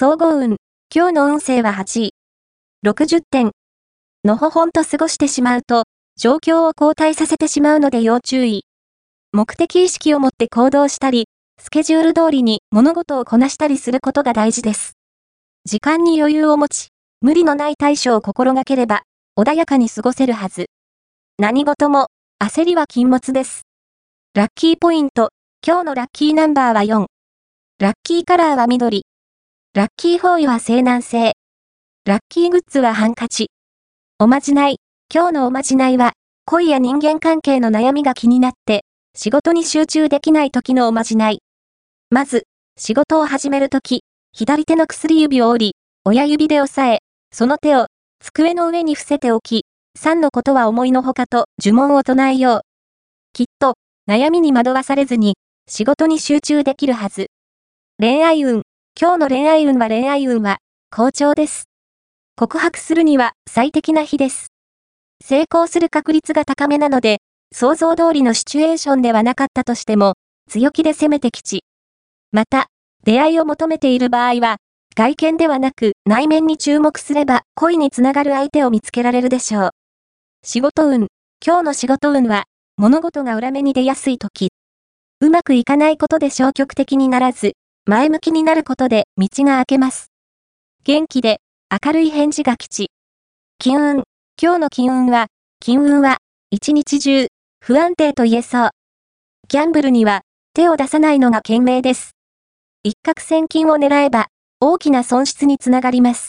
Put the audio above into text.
総合運。今日の運勢は8位。60点。のほほんと過ごしてしまうと、状況を後退させてしまうので要注意。目的意識を持って行動したり、スケジュール通りに物事をこなしたりすることが大事です。時間に余裕を持ち、無理のない対処を心がければ、穏やかに過ごせるはず。何事も、焦りは禁物です。ラッキーポイント。今日のラッキーナンバーは4。ラッキーカラーは緑。ラッキーフォーイは西南西。ラッキーグッズはハンカチ。おまじない。今日のおまじないは、恋や人間関係の悩みが気になって、仕事に集中できない時のおまじない。まず、仕事を始めるとき、左手の薬指を折り、親指で押さえ、その手を机の上に伏せておき、3のことは思いのほかと呪文を唱えよう。きっと、悩みに惑わされずに、仕事に集中できるはず。恋愛運。今日の恋愛運は恋愛運は、好調です。告白するには最適な日です。成功する確率が高めなので、想像通りのシチュエーションではなかったとしても、強気で攻めてきち。また、出会いを求めている場合は、外見ではなく内面に注目すれば恋につながる相手を見つけられるでしょう。仕事運。今日の仕事運は、物事が裏目に出やすい時。うまくいかないことで消極的にならず、前向きになることで道が開けます。元気で明るい返事が吉。金運。今日の金運は、金運は一日中不安定と言えそう。ギャンブルには手を出さないのが賢明です。一攫千金を狙えば、大きな損失につながります。